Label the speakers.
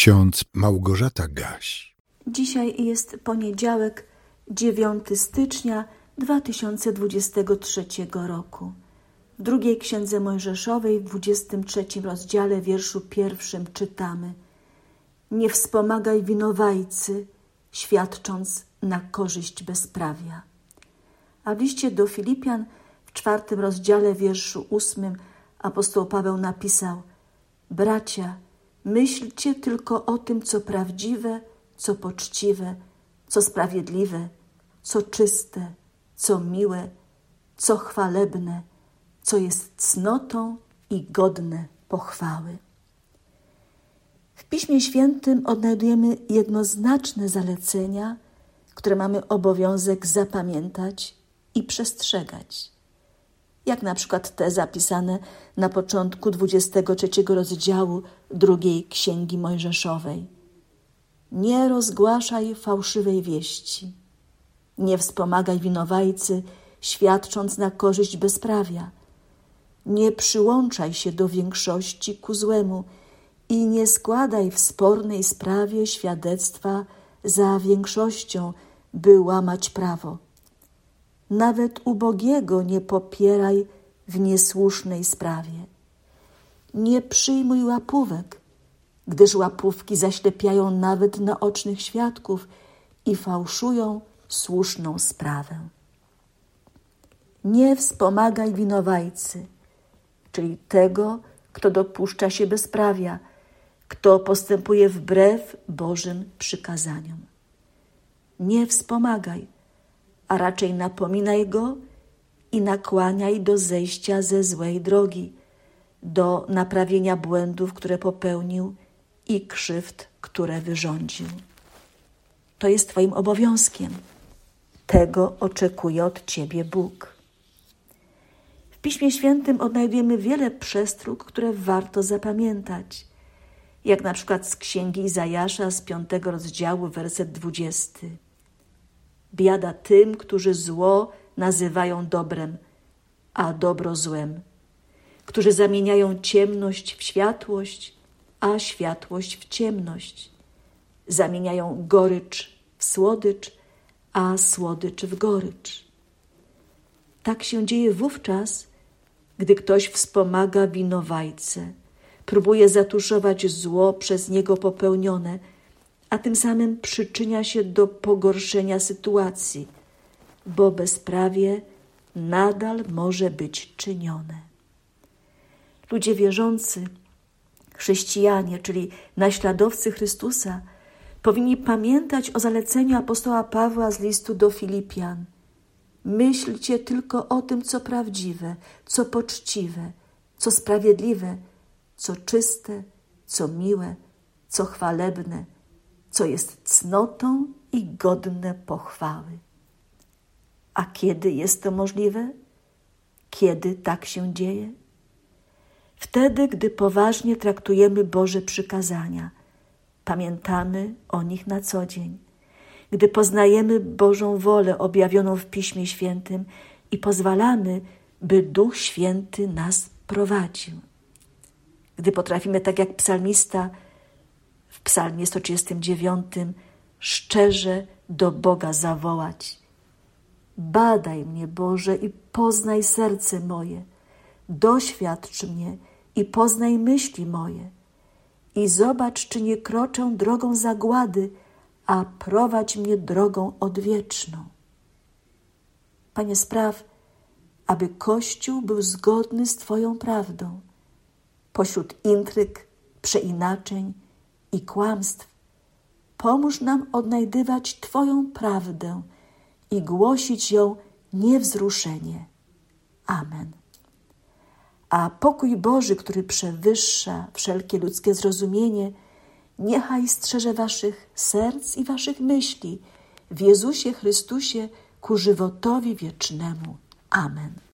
Speaker 1: ksiądz Małgorzata Gaś.
Speaker 2: Dzisiaj jest poniedziałek, 9 stycznia 2023 roku. W drugiej księdze Mojżeszowej, w 23 rozdziale, wierszu pierwszym czytamy: Nie wspomagaj winowajcy, świadcząc na korzyść bezprawia. A w liście do Filipian, w czwartym rozdziale, wierszu ósmym, apostoł Paweł napisał: Bracia, myślcie tylko o tym, co prawdziwe, co poczciwe, co sprawiedliwe, co czyste, co miłe, co chwalebne, co jest cnotą i godne pochwały. W Piśmie Świętym odnajdujemy jednoznaczne zalecenia, które mamy obowiązek zapamiętać i przestrzegać. Jak na przykład te zapisane na początku 23 rozdziału drugiej Księgi Mojżeszowej. Nie rozgłaszaj fałszywej wieści. Nie wspomagaj winowajcy, świadcząc na korzyść bezprawia. Nie przyłączaj się do większości ku złemu i nie składaj w spornej sprawie świadectwa za większością, by łamać prawo. Nawet ubogiego nie popieraj w niesłusznej sprawie. Nie przyjmuj łapówek, gdyż łapówki zaślepiają nawet naocznych świadków i fałszują słuszną sprawę. Nie wspomagaj winowajcy, czyli tego, kto dopuszcza się bezprawia, kto postępuje wbrew Bożym przykazaniom. Nie wspomagaj, a raczej napominaj go i nakłaniaj do zejścia ze złej drogi, do naprawienia błędów, które popełnił i krzywd, które wyrządził. To jest Twoim obowiązkiem. Tego oczekuje od Ciebie Bóg. W Piśmie Świętym odnajdujemy wiele przestróg, które warto zapamiętać, jak na przykład z Księgi Izajasza z piątego rozdziału, werset dwudziesty. Biada tym, którzy zło nazywają dobrem, a dobro złem, którzy zamieniają ciemność w światłość, a światłość w ciemność, zamieniają gorycz w słodycz, a słodycz w gorycz. Tak się dzieje wówczas, gdy ktoś wspomaga winowajcę, próbuje zatuszować zło przez niego popełnione, a tym samym przyczynia się do pogorszenia sytuacji, bo bezprawie nadal może być czynione. Ludzie wierzący, chrześcijanie, czyli naśladowcy Chrystusa, powinni pamiętać o zaleceniu apostoła Pawła z listu do Filipian. Myślcie tylko o tym, co prawdziwe, co poczciwe, co sprawiedliwe, co czyste, co miłe, co chwalebne, co jest cnotą i godne pochwały. A kiedy jest to możliwe? Kiedy tak się dzieje? Wtedy, gdy poważnie traktujemy Boże przykazania, pamiętamy o nich na co dzień, gdy poznajemy Bożą wolę objawioną w Piśmie Świętym i pozwalamy, by Duch Święty nas prowadził. Gdy potrafimy, tak jak psalmista w Psalmie 139, szczerze do Boga zawołać: Badaj mnie, Boże, i poznaj serce moje, doświadcz mnie i poznaj myśli moje. I zobacz, czy nie kroczę drogą zagłady, a prowadź mnie drogą odwieczną. Panie, spraw, aby Kościół był zgodny z Twoją prawdą. Pośród intryg, przeinaczeń i kłamstw, pomóż nam odnajdywać Twoją prawdę i głosić ją niewzruszenie. Amen. A pokój Boży, który przewyższa wszelkie ludzkie zrozumienie, niechaj strzeże waszych serc i waszych myśli w Jezusie Chrystusie ku żywotowi wiecznemu. Amen.